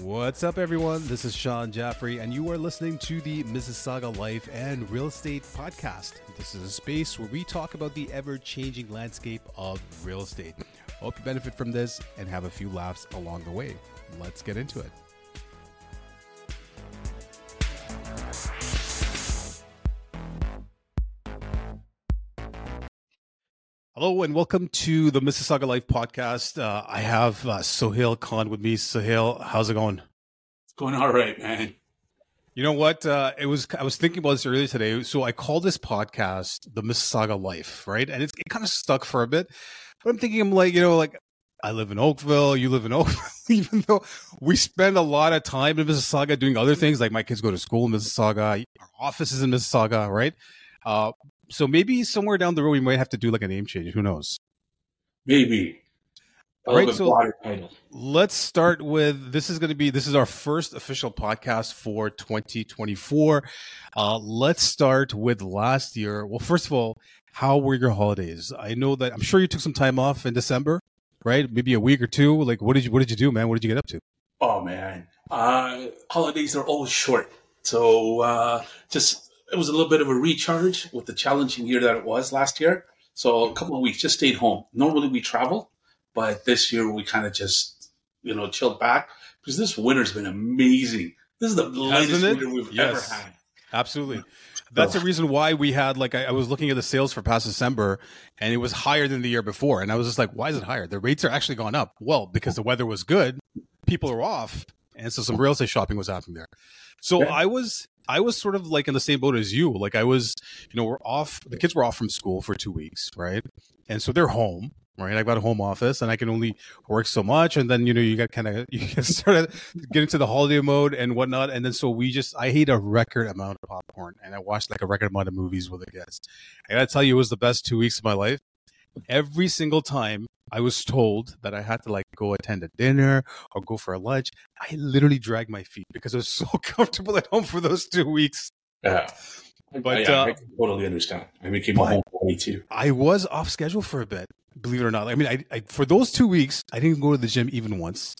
What's up, everyone? This is Shan Jaffrey, and you are listening to the Mississauga Life and Real Estate Podcast. This is a space where we talk about the ever changing landscape of real estate. Hope you benefit from this and have a few laughs along the way. Let's get into it. Hello and welcome to the Mississauga Life podcast. Uh, I have uh, Sohail Khan with me. Sohail, how's it going? It's going all right, man. You know what? Uh, it was I was thinking about this earlier today. So I called this podcast the Mississauga Life, right? And it's it kind of stuck for a bit. But I'm thinking, I'm like, you know, like I live in Oakville, you live in Oakville, even though we spend a lot of time in Mississauga doing other things. Like my kids go to school in Mississauga, our office is in Mississauga, right? Uh, so maybe somewhere down the road we might have to do like a name change. Who knows? Maybe. All right, so let's start with this is going to be this is our first official podcast for 2024. Uh, let's start with last year. Well, first of all, how were your holidays? I know that I'm sure you took some time off in December, right? Maybe a week or two. Like, what did you what did you do, man? What did you get up to? Oh man, uh, holidays are always short, so uh, just it was a little bit of a recharge with the challenging year that it was last year. So a couple of weeks just stayed home. Normally we travel, but this year we kind of just you know chilled back because this winter's been amazing. This is the latest winter we've yes. ever had. Absolutely. That's the reason why we had like I, I, was looking at the sales for past December and it was higher than the year before. And I was just like, why is it higher? The rates are actually gone up. Well, because the weather was good, people are off, and so some real estate shopping was happening there. So yeah. I was I was sort of like in the same boat as you. Like I was, you know, we're off. The kids were off from school for two weeks, right? And so they're home, right? I've got a home office, and I can only work so much. And then you know, you got kind of you get started get into the holiday mode and whatnot. And then so we just, I ate a record amount of popcorn, and I watched like a record amount of movies with the kids. I gotta tell you, it was the best two weeks of my life. Every single time I was told that I had to like go attend a dinner or go for a lunch. I literally dragged my feet because I was so comfortable at home for those two weeks. Yeah. But yeah, uh, I totally understand. I became a home boy too. I was off schedule for a bit, believe it or not. I mean, I, I for those two weeks, I didn't go to the gym even once,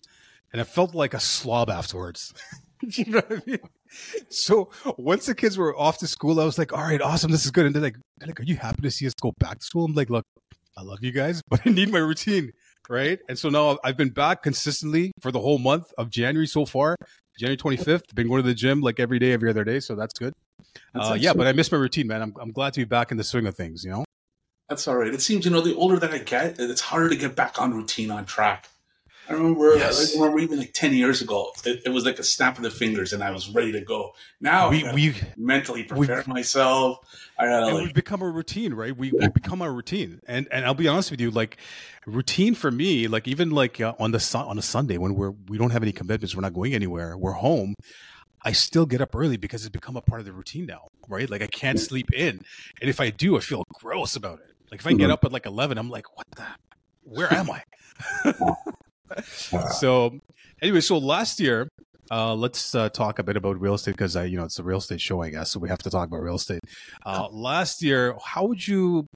and I felt like a slob afterwards. you know what I mean? So once the kids were off to school, I was like, "All right, awesome, this is good." And they're like, they're like, "Are you happy to see us go back to school?" I'm like, "Look, I love you guys, but I need my routine, right? And so now I've been back consistently for the whole month of January so far. January 25th, been going to the gym like every day, every other day, so that's good. That's uh, yeah, but I miss my routine, man. I'm I'm glad to be back in the swing of things, you know. That's all right. It seems, you know, the older that I get, it's harder to get back on routine, on track. I remember, yes. I remember even like ten years ago, it, it, was like a snap of the fingers, and I was ready to go. Now we we mentally prepare myself. I gotta, like, we've become a routine, right? We we become a routine, and and I'll be honest with you, like routine for me, like even like uh, on the on a Sunday when we're we don't have any commitments, we're not going anywhere, we're home. I still get up early because it's become a part of the routine now, right? Like I can't sleep in, and if I do, I feel gross about it. Like if I get mm-hmm. up at like eleven, I'm like, what the? Where am I? so anyway, so last year, uh, let's uh, talk a bit about real estate because you know it's a real estate show, I guess. So we have to talk about real estate. Uh, last year, how would you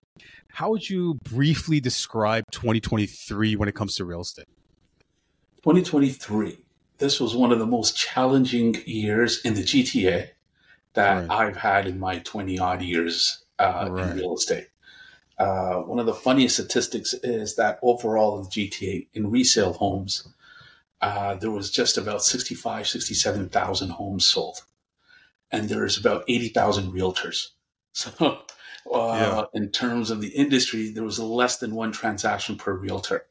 how would you briefly describe 2023 when it comes to real estate? 2023. This was one of the most challenging years in the GTA that right. I've had in my 20 odd years uh, right. in real estate. Uh, one of the funniest statistics is that overall in the GTA in resale homes, uh, there was just about 65, 67,000 homes sold. And there's about 80,000 realtors. So, uh, yeah. in terms of the industry, there was less than one transaction per realtor.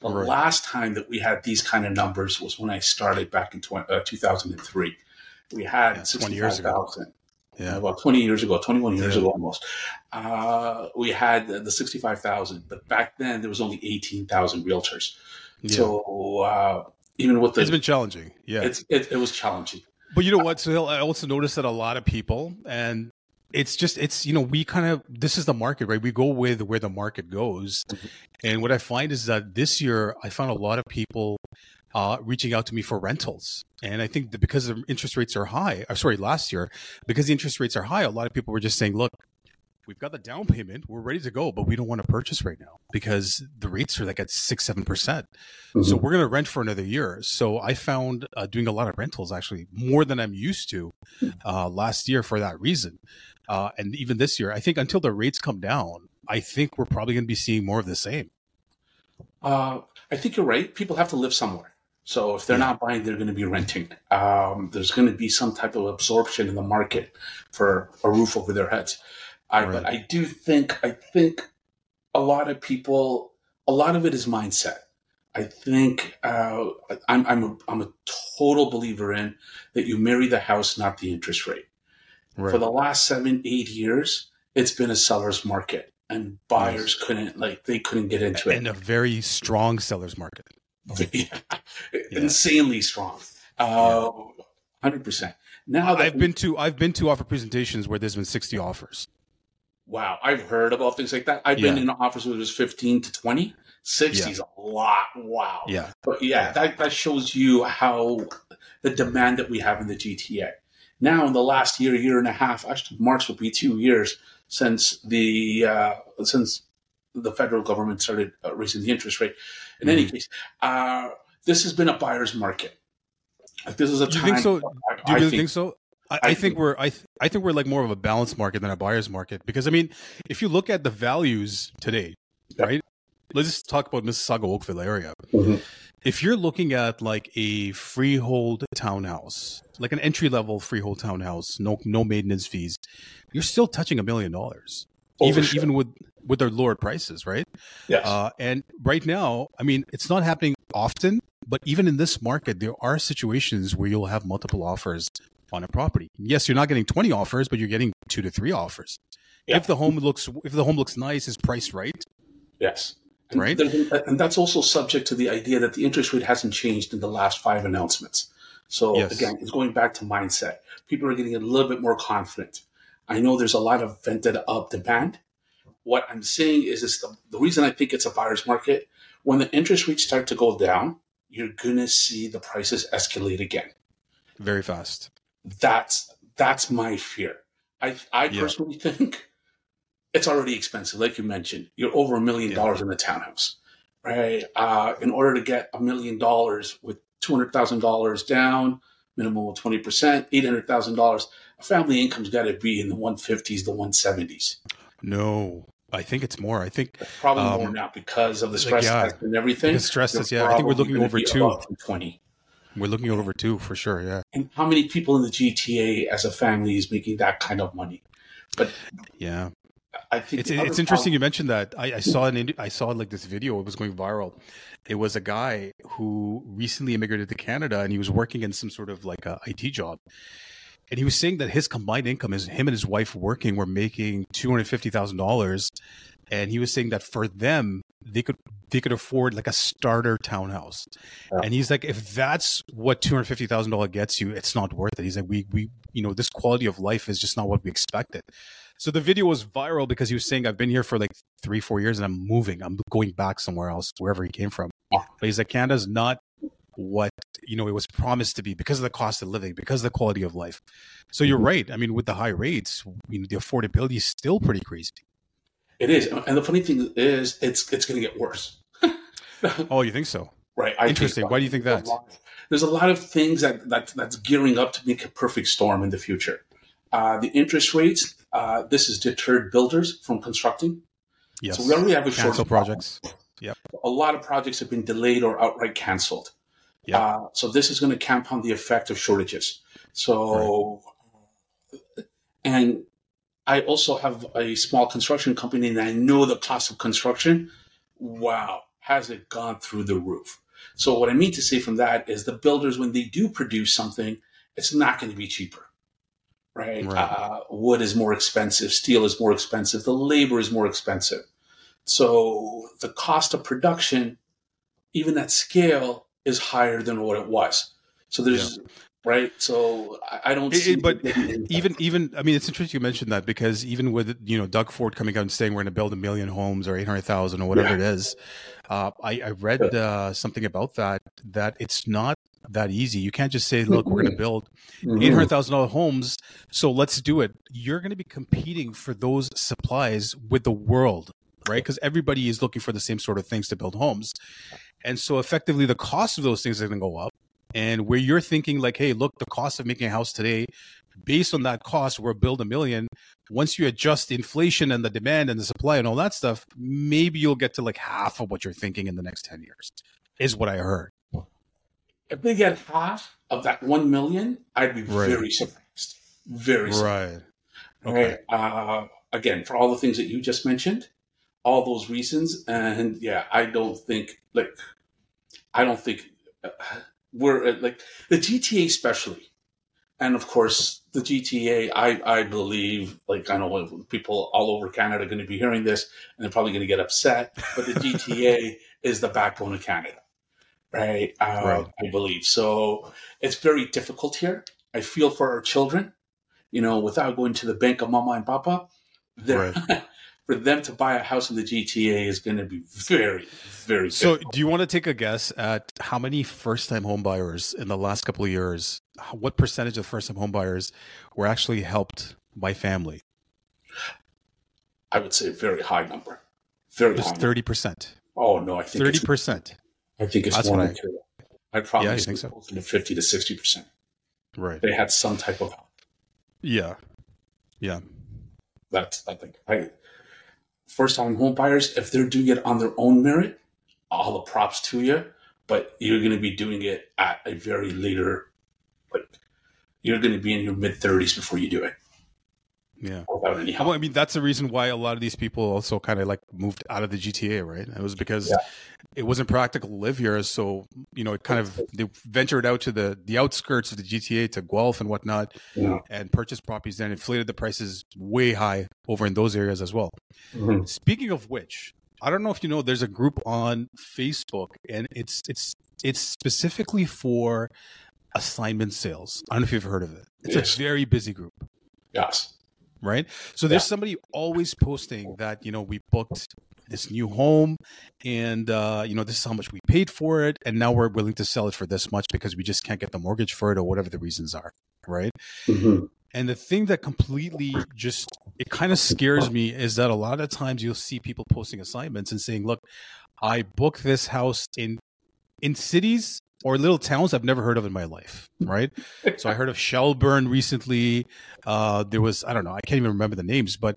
The right. last time that we had these kind of numbers was when I started back in 20, uh, 2003. We had yeah, 65,000 yeah. about 20 years ago, 21 years yeah. ago almost, uh, we had the, the 65,000. But back then, there was only 18,000 realtors. Yeah. So uh, even with the. It's been challenging. Yeah. It's, it, it was challenging. But you know what, So I also noticed that a lot of people, and it's just it's you know we kind of this is the market right we go with where the market goes mm-hmm. and what i find is that this year i found a lot of people uh, reaching out to me for rentals. And I think that because the interest rates are high, or uh, sorry, last year, because the interest rates are high, a lot of people were just saying, look, we've got the down payment, we're ready to go, but we don't want to purchase right now because the rates are like at six, seven percent. Mm-hmm. So we're going to rent for another year. So I found uh, doing a lot of rentals actually more than I'm used to uh, last year for that reason. Uh, and even this year, I think until the rates come down, I think we're probably going to be seeing more of the same. Uh, I think you're right. People have to live somewhere. So if they're not buying, they're going to be renting. Um, there's going to be some type of absorption in the market for a roof over their heads. I, right. But I do think I think a lot of people, a lot of it is mindset. I think uh, I'm I'm a, I'm a total believer in that you marry the house, not the interest rate. Right. For the last seven eight years, it's been a seller's market, and buyers couldn't like they couldn't get into it. In a very strong seller's market. yeah. insanely strong. Uh, hundred percent. Now I've we, been to I've been to offer presentations where there's been sixty offers. Wow, I've heard about things like that. I've yeah. been in offers where there's fifteen to twenty. 60 is a lot. Wow. Yeah. But yeah, that, that shows you how the demand that we have in the GTA. Now, in the last year, year and a half, actually, March will be two years since the uh, since the federal government started uh, raising the interest rate. In mm-hmm. any case, uh, this has been a buyer's market. Like this is a Do you think so? Do you really think, think so? I, I, think, we're I, th- I think we're like more of a balanced market than a buyer's market because I mean, if you look at the values today, yeah. right? Let's just talk about Mississauga Oakville area. Mm-hmm. If you're looking at like a freehold townhouse, like an entry level freehold townhouse, no no maintenance fees, you're still touching a million dollars. Even sure. even with with their lower prices, right? Yes. Uh, and right now, I mean, it's not happening often, but even in this market, there are situations where you'll have multiple offers on a property. Yes, you're not getting 20 offers, but you're getting two to three offers. Yeah. If the home looks if the home looks nice, is priced right. Yes. And right. And that's also subject to the idea that the interest rate hasn't changed in the last five announcements. So yes. again, it's going back to mindset. People are getting a little bit more confident. I know there's a lot of vented up demand, what I'm seeing is, is the, the reason I think it's a buyer's market. When the interest rates start to go down, you're gonna see the prices escalate again, very fast. That's that's my fear. I I yeah. personally think it's already expensive, like you mentioned. You're over a million dollars in a townhouse, right? Uh, in order to get a million dollars with two hundred thousand dollars down, minimum of twenty percent, eight hundred thousand dollars, a family income's got to be in the one fifties, the one seventies. No, I think it's more. I think probably um, more now because of the stress yeah, and everything. The stress test, yeah. I think we're looking over two. Twenty. We're looking over two for sure. Yeah. And how many people in the GTA as a family is making that kind of money? But yeah, I think it's it's interesting you mentioned that. I, I saw an I saw like this video. It was going viral. It was a guy who recently immigrated to Canada and he was working in some sort of like a IT job and he was saying that his combined income is him and his wife working were making two hundred fifty thousand dollars, and he was saying that for them they could they could afford like a starter townhouse, yeah. and he's like, if that's what two hundred fifty thousand dollars gets you, it's not worth it. He's like, we we you know this quality of life is just not what we expected. So the video was viral because he was saying, I've been here for like three four years and I'm moving, I'm going back somewhere else, wherever he came from. But he's like, Canada's not what you know it was promised to be because of the cost of living because of the quality of life. So you're mm-hmm. right. I mean with the high rates you know, the affordability is still pretty crazy. It is. And the funny thing is it's it's going to get worse. Oh you think so? Right. I interesting. why do you think that? there's a lot of things that, that that's gearing up to make a perfect storm in the future uh, the interest rates uh, this has deterred builders from constructing yes. so we already have a short projects Yep. A lot of projects have been delayed or outright canceled. Yeah. Uh, so this is going to compound the effect of shortages. So, right. and I also have a small construction company, and I know the cost of construction. Wow, has it gone through the roof? So what I mean to say from that is the builders, when they do produce something, it's not going to be cheaper, right? right. Uh, wood is more expensive, steel is more expensive, the labor is more expensive. So the cost of production, even at scale, is higher than what it was. So there's yeah. right. So I, don't. see it, but even even I mean, it's interesting you mentioned that because even with you know Doug Ford coming out and saying we're going to build a million homes or eight hundred thousand or whatever yeah. it is, uh, I, I, read uh, something about that that it's not that easy. You can't just say, "Look, we're going to build mm-hmm. eight hundred thousand dollar homes, so let's do it." You're going to be competing for those supplies with the world, right? Because everybody is looking for the same sort of things to build homes, and so effectively, the cost of those things are going to go up. And where you're thinking like, "Hey, look, the cost of making a house today based on that cost, we're build a million. Once you adjust inflation and the demand and the supply and all that stuff, maybe you'll get to like half of what you're thinking in the next 10 years, is what I heard. If they get half of that 1 million, I'd be right. very surprised. Very surprised. Right. Okay. Uh, again, for all the things that you just mentioned, all those reasons. And yeah, I don't think, like, I don't think uh, we're uh, like the GTA, especially and of course the GTA. I I believe, like I know people all over Canada are going to be hearing this, and they're probably going to get upset. But the GTA is the backbone of Canada, right? Uh, right? I believe so. It's very difficult here. I feel for our children, you know, without going to the bank of mama and papa. Right. for them to buy a house in the GTA is going to be very, very. So, difficult. do you want to take a guess at how many first-time homebuyers in the last couple of years? What percentage of first-time homebuyers were actually helped by family? I would say a very high number. Very it's thirty percent. Oh no, I think thirty percent. I think it's That's I, I'd probably yeah, think so. closer to fifty to sixty percent. Right. They had some type of help. Yeah. Yeah. That's I think I first time home buyers, if they're doing it on their own merit, all the props to you. But you're going to be doing it at a very later, like you're going to be in your mid 30s before you do it. Yeah. Without any help. Well, I mean, that's the reason why a lot of these people also kind of like moved out of the GTA, right? It was because yeah. it wasn't practical to live here. So, you know, it kind of, they ventured out to the, the outskirts of the GTA to Guelph and whatnot yeah. and purchased properties then inflated the prices way high over in those areas as well. Mm-hmm. Speaking of which, I don't know if you know, there's a group on Facebook and it's, it's, it's specifically for assignment sales. I don't know if you've heard of it. It's yes. a very busy group. Yes right? So there's yeah. somebody always posting that you know we booked this new home, and uh, you know this is how much we paid for it, and now we're willing to sell it for this much because we just can't get the mortgage for it or whatever the reasons are, right? Mm-hmm. And the thing that completely just it kind of scares me is that a lot of times you'll see people posting assignments and saying, "Look, I booked this house in in cities or little towns I've never heard of in my life, right? so I heard of Shelburne recently. Uh, there was I don't know, I can't even remember the names, but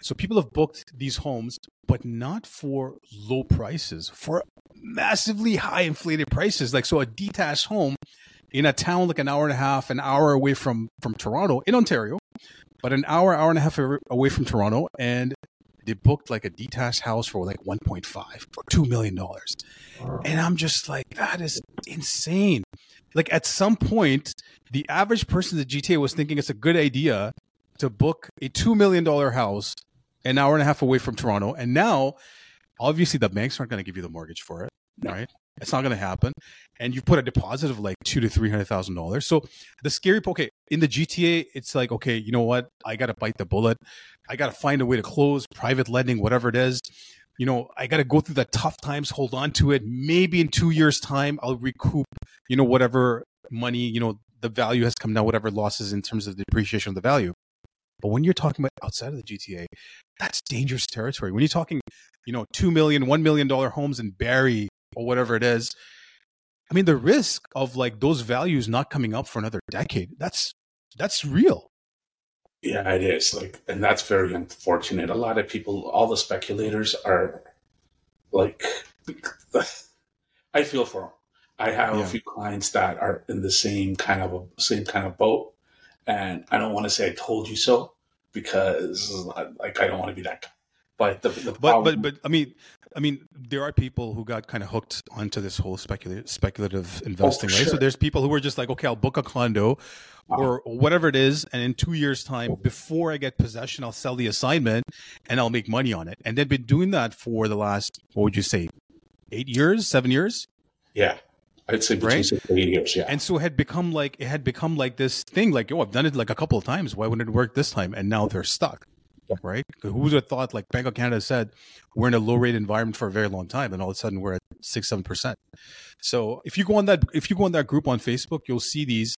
so people have booked these homes, but not for low prices, for massively high inflated prices. Like so, a detached home in a town like an hour and a half, an hour away from from Toronto in Ontario, but an hour, hour and a half away from Toronto, and they booked like a detached house for like 1.5 or 2 million dollars and i'm just like that is insane like at some point the average person in the gta was thinking it's a good idea to book a 2 million dollar house an hour and a half away from toronto and now obviously the banks aren't going to give you the mortgage for it right it's not going to happen. And you put a deposit of like two to three hundred thousand dollars. So the scary, okay, in the GTA, it's like, okay, you know what? I got to bite the bullet. I got to find a way to close private lending, whatever it is. You know, I got to go through the tough times, hold on to it. Maybe in two years' time, I'll recoup, you know, whatever money, you know, the value has come down, whatever losses in terms of the depreciation of the value. But when you're talking about outside of the GTA, that's dangerous territory. When you're talking, you know, two million, one million dollar homes in Barrie or whatever it is. I mean, the risk of like those values not coming up for another decade, that's that's real. Yeah, it is. Like and that's very unfortunate. A lot of people, all the speculators are like I feel for them. I have yeah. a few clients that are in the same kind of a, same kind of boat, and I don't want to say I told you so because like I don't want to be that guy. But the, the but but but I mean, I mean, there are people who got kind of hooked onto this whole speculative speculative investing, oh, right? Sure. So there's people who were just like, okay, I'll book a condo uh-huh. or whatever it is, and in two years' time, before I get possession, I'll sell the assignment and I'll make money on it. And they've been doing that for the last, what would you say, eight years, seven years? Yeah. I'd say between right? six and eight years, yeah. And so it had become like it had become like this thing, like, oh, I've done it like a couple of times. Why wouldn't it work this time? And now they're stuck right? Who would have thought, like Bank of Canada said, we're in a low rate environment for a very long time, and all of a sudden we're at six, seven percent. So if you go on that, if you go on that group on Facebook, you'll see these,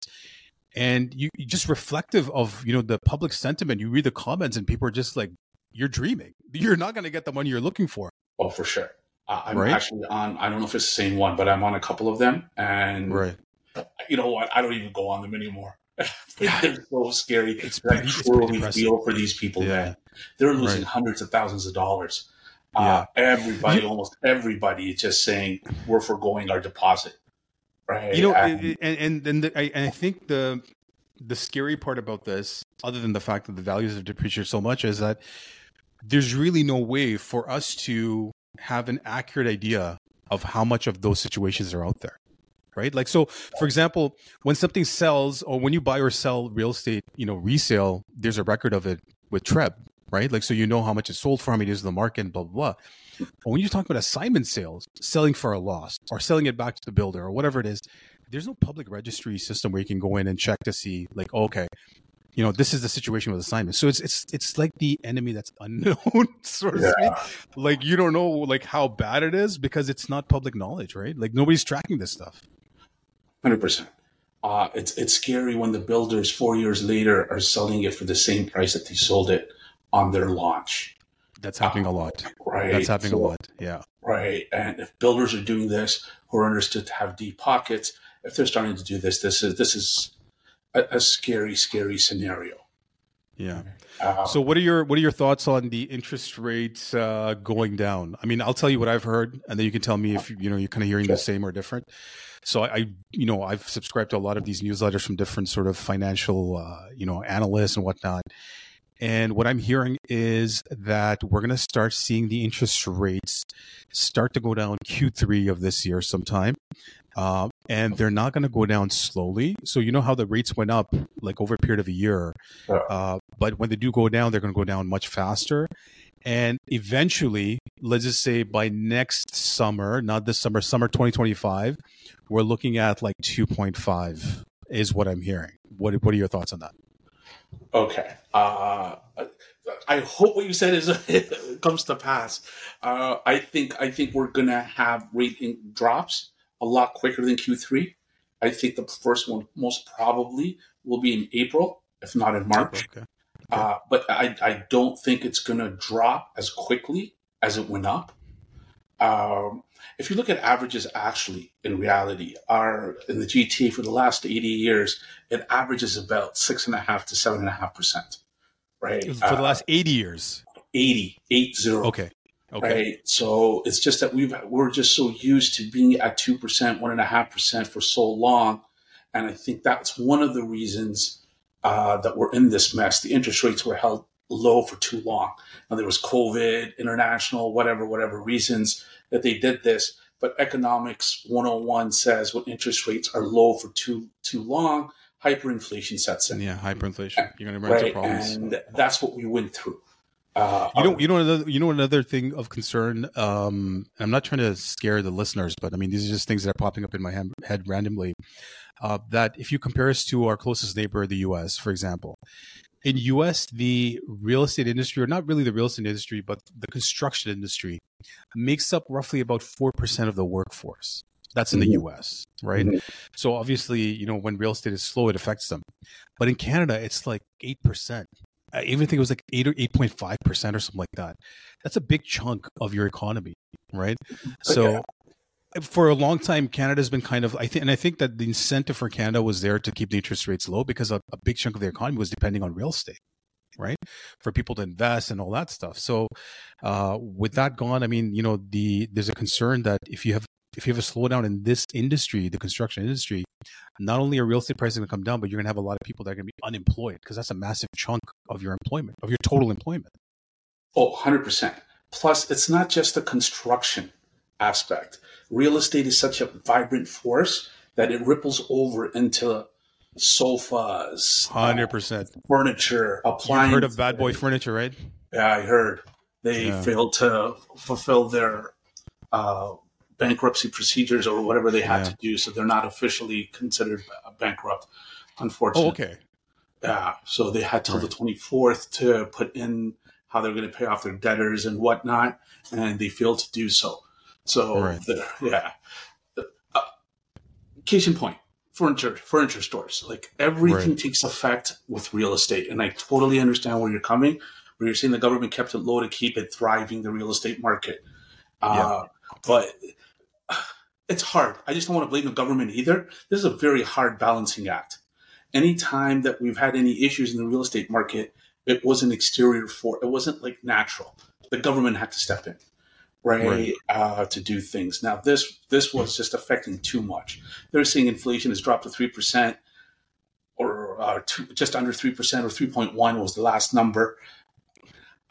and you, you just reflective of you know the public sentiment. You read the comments, and people are just like, "You're dreaming. You're not going to get the money you're looking for." Oh, for sure. Uh, I'm right? actually on. I don't know if it's the same one, but I'm on a couple of them, and right. You know what? I don't even go on them anymore. They're so scary. It's I truly feel for these people, yeah. man. They're losing right. hundreds of thousands of dollars. Uh, yeah. Uh, everybody, almost everybody, is just saying we're foregoing our deposit. Right. You know, and and and, the, I, and I think the the scary part about this, other than the fact that the values have depreciated so much, is that there's really no way for us to have an accurate idea of how much of those situations are out there right? Like so for example when something sells or when you buy or sell real estate you know resale there's a record of it with treb right? Like so you know how much it's sold for how many it is in the market and blah blah blah. But when you're talking about assignment sales selling for a loss or selling it back to the builder or whatever it is there's no public registry system where you can go in and check to see like okay you know this is the situation with assignments so it's it's it's like the enemy that's unknown sort of yeah. like you don't know like how bad it is because it's not public knowledge right? Like nobody's tracking this stuff 100% uh, it's it's scary when the builders four years later are selling it for the same price that they sold it on their launch that's happening uh, a lot right that's happening so, a lot yeah right and if builders are doing this who are understood to have deep pockets if they're starting to do this this is this is a, a scary, scary scenario. Yeah. Uh, so what are your what are your thoughts on the interest rates uh, going down? I mean, I'll tell you what I've heard, and then you can tell me if you know you're kind of hearing the same or different. So I, I, you know, I've subscribed to a lot of these newsletters from different sort of financial, uh, you know, analysts and whatnot. And what I'm hearing is that we're going to start seeing the interest rates start to go down Q3 of this year sometime. Uh, and they're not going to go down slowly. So you know how the rates went up like over a period of a year, uh, but when they do go down, they're going to go down much faster. And eventually, let's just say by next summer, not this summer, summer 2025, we're looking at like 2.5 is what I'm hearing. What What are your thoughts on that? Okay. Uh, I hope what you said is comes to pass. Uh, I think I think we're gonna have rate drops a lot quicker than Q3. I think the first one most probably will be in April, if not in March. Okay. Okay. Uh, but I, I don't think it's going to drop as quickly as it went up. Um, if you look at averages, actually, in reality, are in the GTA for the last 80 years, it averages about six and a half to seven and a half percent, right? For the last 80 years. 80, eight zero. Okay. Okay. Right. So it's just that we've we're just so used to being at two percent, one and a half percent for so long, and I think that's one of the reasons uh, that we're in this mess. The interest rates were held low for too long. Now there was COVID, international, whatever, whatever reasons that they did this. But economics 101 says when interest rates are low for too too long, hyperinflation sets in. Yeah, hyperinflation. You're going to run right? into problems. And that's what we went through. Uh, you know, you know, another, you know, another thing of concern. Um, I'm not trying to scare the listeners, but I mean, these are just things that are popping up in my head randomly. Uh, that if you compare us to our closest neighbor, the U.S., for example, in U.S., the real estate industry, or not really the real estate industry, but the construction industry, makes up roughly about four percent of the workforce. That's in the mm-hmm. US, right? Mm-hmm. So obviously, you know, when real estate is slow, it affects them. But in Canada, it's like 8%. I even think it was like eight or eight point five percent or something like that. That's a big chunk of your economy, right? So. Yeah. For a long time, Canada's been kind of, I think, and I think that the incentive for Canada was there to keep the interest rates low because a, a big chunk of the economy was depending on real estate, right? For people to invest and all that stuff. So, uh, with that gone, I mean, you know, the there's a concern that if you have if you have a slowdown in this industry, the construction industry, not only are real estate prices going to come down, but you're going to have a lot of people that are going to be unemployed because that's a massive chunk of your employment, of your total employment. Oh, 100%. Plus, it's not just the construction aspect. Real estate is such a vibrant force that it ripples over into sofas, hundred uh, percent furniture, appliances. You've heard of bad boy furniture, right? Yeah, I heard they yeah. failed to fulfill their uh, bankruptcy procedures or whatever they had yeah. to do, so they're not officially considered bankrupt. Unfortunately. Oh, okay. Yeah, so they had till right. the twenty fourth to put in how they're going to pay off their debtors and whatnot, and they failed to do so. So, right. yeah. Uh, case in point, furniture furniture stores. Like everything right. takes effect with real estate, and I totally understand where you're coming. Where you're saying the government kept it low to keep it thriving, the real estate market. Uh, yeah. But it's hard. I just don't want to blame the government either. This is a very hard balancing act. Anytime that we've had any issues in the real estate market, it wasn't exterior for it wasn't like natural. The government had to step in, right, right. Uh, to do things. Now this this was just affecting too much. They're saying inflation has dropped to three percent, or uh, two, just under three percent, or three point one was the last number.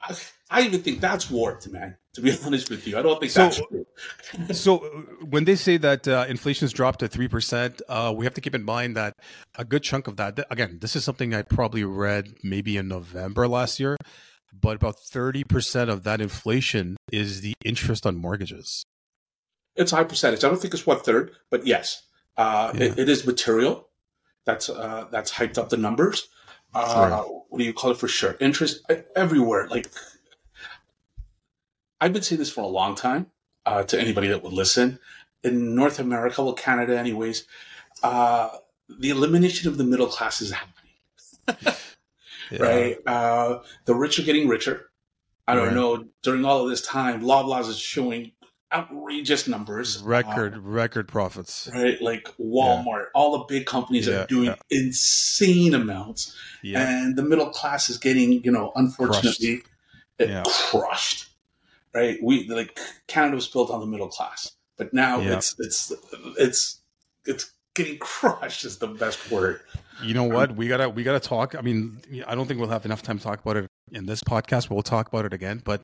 I, I even think that's warped, man. To be honest with you, I don't think so, that's true. so uh, when they say that uh, inflation has dropped to three percent, uh, we have to keep in mind that a good chunk of that, again, this is something I probably read maybe in November last year, but about thirty percent of that inflation is the interest on mortgages. It's a high percentage. I don't think it's one third, but yes, uh, yeah. it, it is material. That's uh, that's hyped up the numbers. Uh, what do you call it for sure? Interest everywhere. Like I've been saying this for a long time uh, to anybody that would listen. In North America, well, Canada, anyways, uh, the elimination of the middle class is happening. yeah. Right? Uh, the rich are getting richer. I don't right. know. During all of this time, Loblaws is showing outrageous numbers. Record, uh, record profits. Right? Like Walmart, yeah. all the big companies yeah, are doing yeah. insane amounts. And the middle class is getting, you know, unfortunately, crushed. crushed right? We like Canada was built on the middle class, but now yeah. it's it's it's it's getting crushed is the best word. You know what? We gotta we gotta talk. I mean, I don't think we'll have enough time to talk about it in this podcast. But we'll talk about it again. But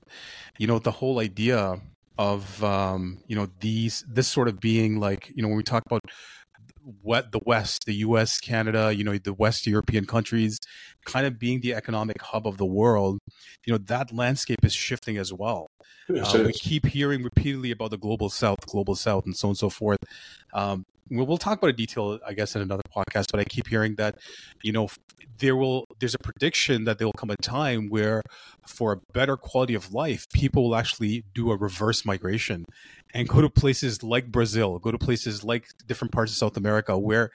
you know, the whole idea of um, you know these this sort of being like you know when we talk about what the West, the U.S., Canada, you know, the West European countries, kind of being the economic hub of the world, you know, that landscape is shifting as well. Yes, uh, we keep hearing repeatedly about the global South, global South, and so on and so forth. Um, we'll, we'll talk about a detail, I guess, in another podcast. But I keep hearing that, you know, there will there's a prediction that there will come a time where, for a better quality of life, people will actually do a reverse migration and go to places like Brazil, go to places like different parts of South America where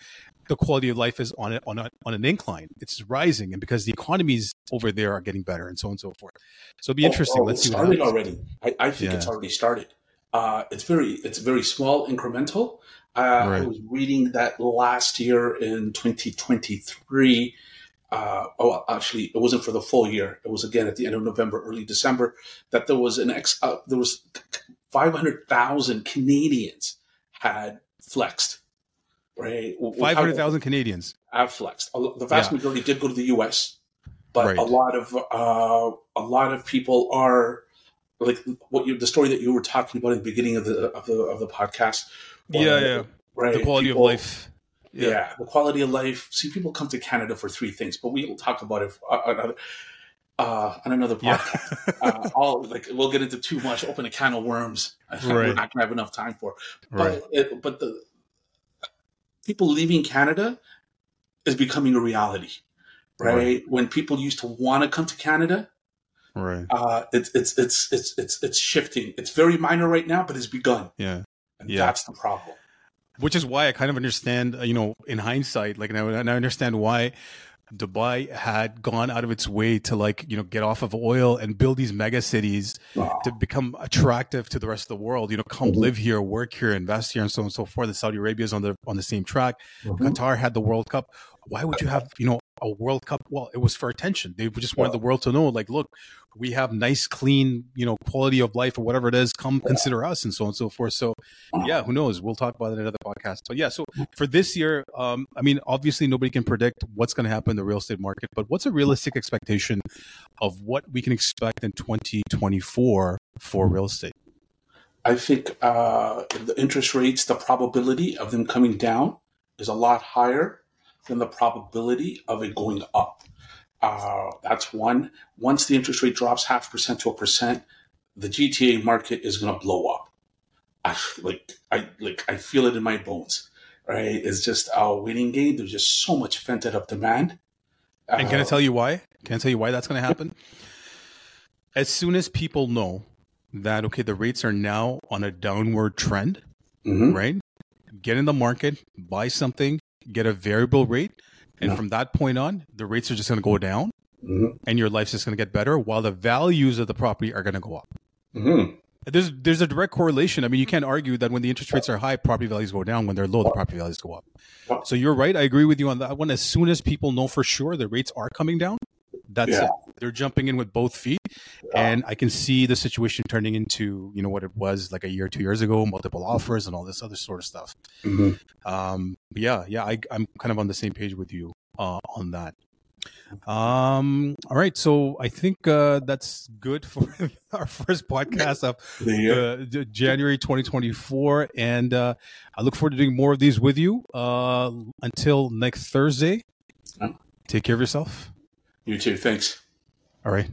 the quality of life is on a, on a, on an incline. It's rising, and because the economies over there are getting better, and so on and so forth. So it'll be oh, interesting. Oh, Let's see. Started already. I, I think yeah. it's already started. Uh, it's very it's very small, incremental. Uh, right. I was reading that last year in 2023. Uh, oh, actually, it wasn't for the full year. It was again at the end of November, early December. That there was an ex. Uh, there was 500,000 Canadians had flexed right? Five hundred thousand Canadians have flexed. The vast yeah. majority did go to the U.S., but right. a lot of uh, a lot of people are like what you the story that you were talking about at the beginning of the of the of the podcast. Yeah, yeah, right. The quality people, of life. Yeah. yeah. the quality of life. See, people come to Canada for three things, but we will talk about it uh, another. Uh, on another podcast, yeah. uh, all like we'll get into too much, open a can of worms. Right. We're not gonna have enough time for. But right. it, but the people leaving Canada is becoming a reality, right? right. When people used to want to come to Canada, right? Uh, it's it's it's it's it's it's shifting. It's very minor right now, but it's begun. Yeah, and yeah. That's the problem. Which is why I kind of understand, uh, you know, in hindsight, like, and I understand why Dubai had gone out of its way to like you know get off of oil and build these mega cities wow. to become attractive to the rest of the world. You know, come mm-hmm. live here, work here, invest here, and so on and so forth. And Saudi Arabia is on the on the same track. Mm-hmm. Qatar had the World Cup. Why would you have you know a World Cup? Well, it was for attention. They just wanted the world to know, like, look, we have nice, clean, you know, quality of life or whatever it is. Come consider us, and so on and so forth. So, yeah, who knows? We'll talk about it in another podcast. But yeah, so for this year, um, I mean, obviously nobody can predict what's going to happen in the real estate market, but what's a realistic expectation of what we can expect in 2024 for real estate? I think uh, the interest rates, the probability of them coming down is a lot higher than the probability of it going up. Uh, that's one. Once the interest rate drops half percent to a percent, the GTA market is going to blow up. I like I like I feel it in my bones. Right? It's just a waiting game. There's just so much vented up demand. And can I uh, tell you why? Can I tell you why that's going to happen? as soon as people know that okay, the rates are now on a downward trend, mm-hmm. right? Get in the market, buy something, get a variable rate, and yeah. from that point on, the rates are just going to go down, mm-hmm. and your life's just going to get better, while the values of the property are going to go up. Mm-hmm. There's there's a direct correlation. I mean, you can't argue that when the interest rates are high, property values go down. When they're low, the property values go up. So you're right. I agree with you on that one. As soon as people know for sure the rates are coming down, that's yeah. it. They're jumping in with both feet, and I can see the situation turning into you know what it was like a year, two years ago, multiple offers and all this other sort of stuff. Mm-hmm. Um, yeah, yeah, I, I'm kind of on the same page with you uh, on that. Um, all right, so I think uh, that's good for our first podcast of uh, January 2024, and uh, I look forward to doing more of these with you. Uh, until next Thursday, take care of yourself. You too. Thanks. All right.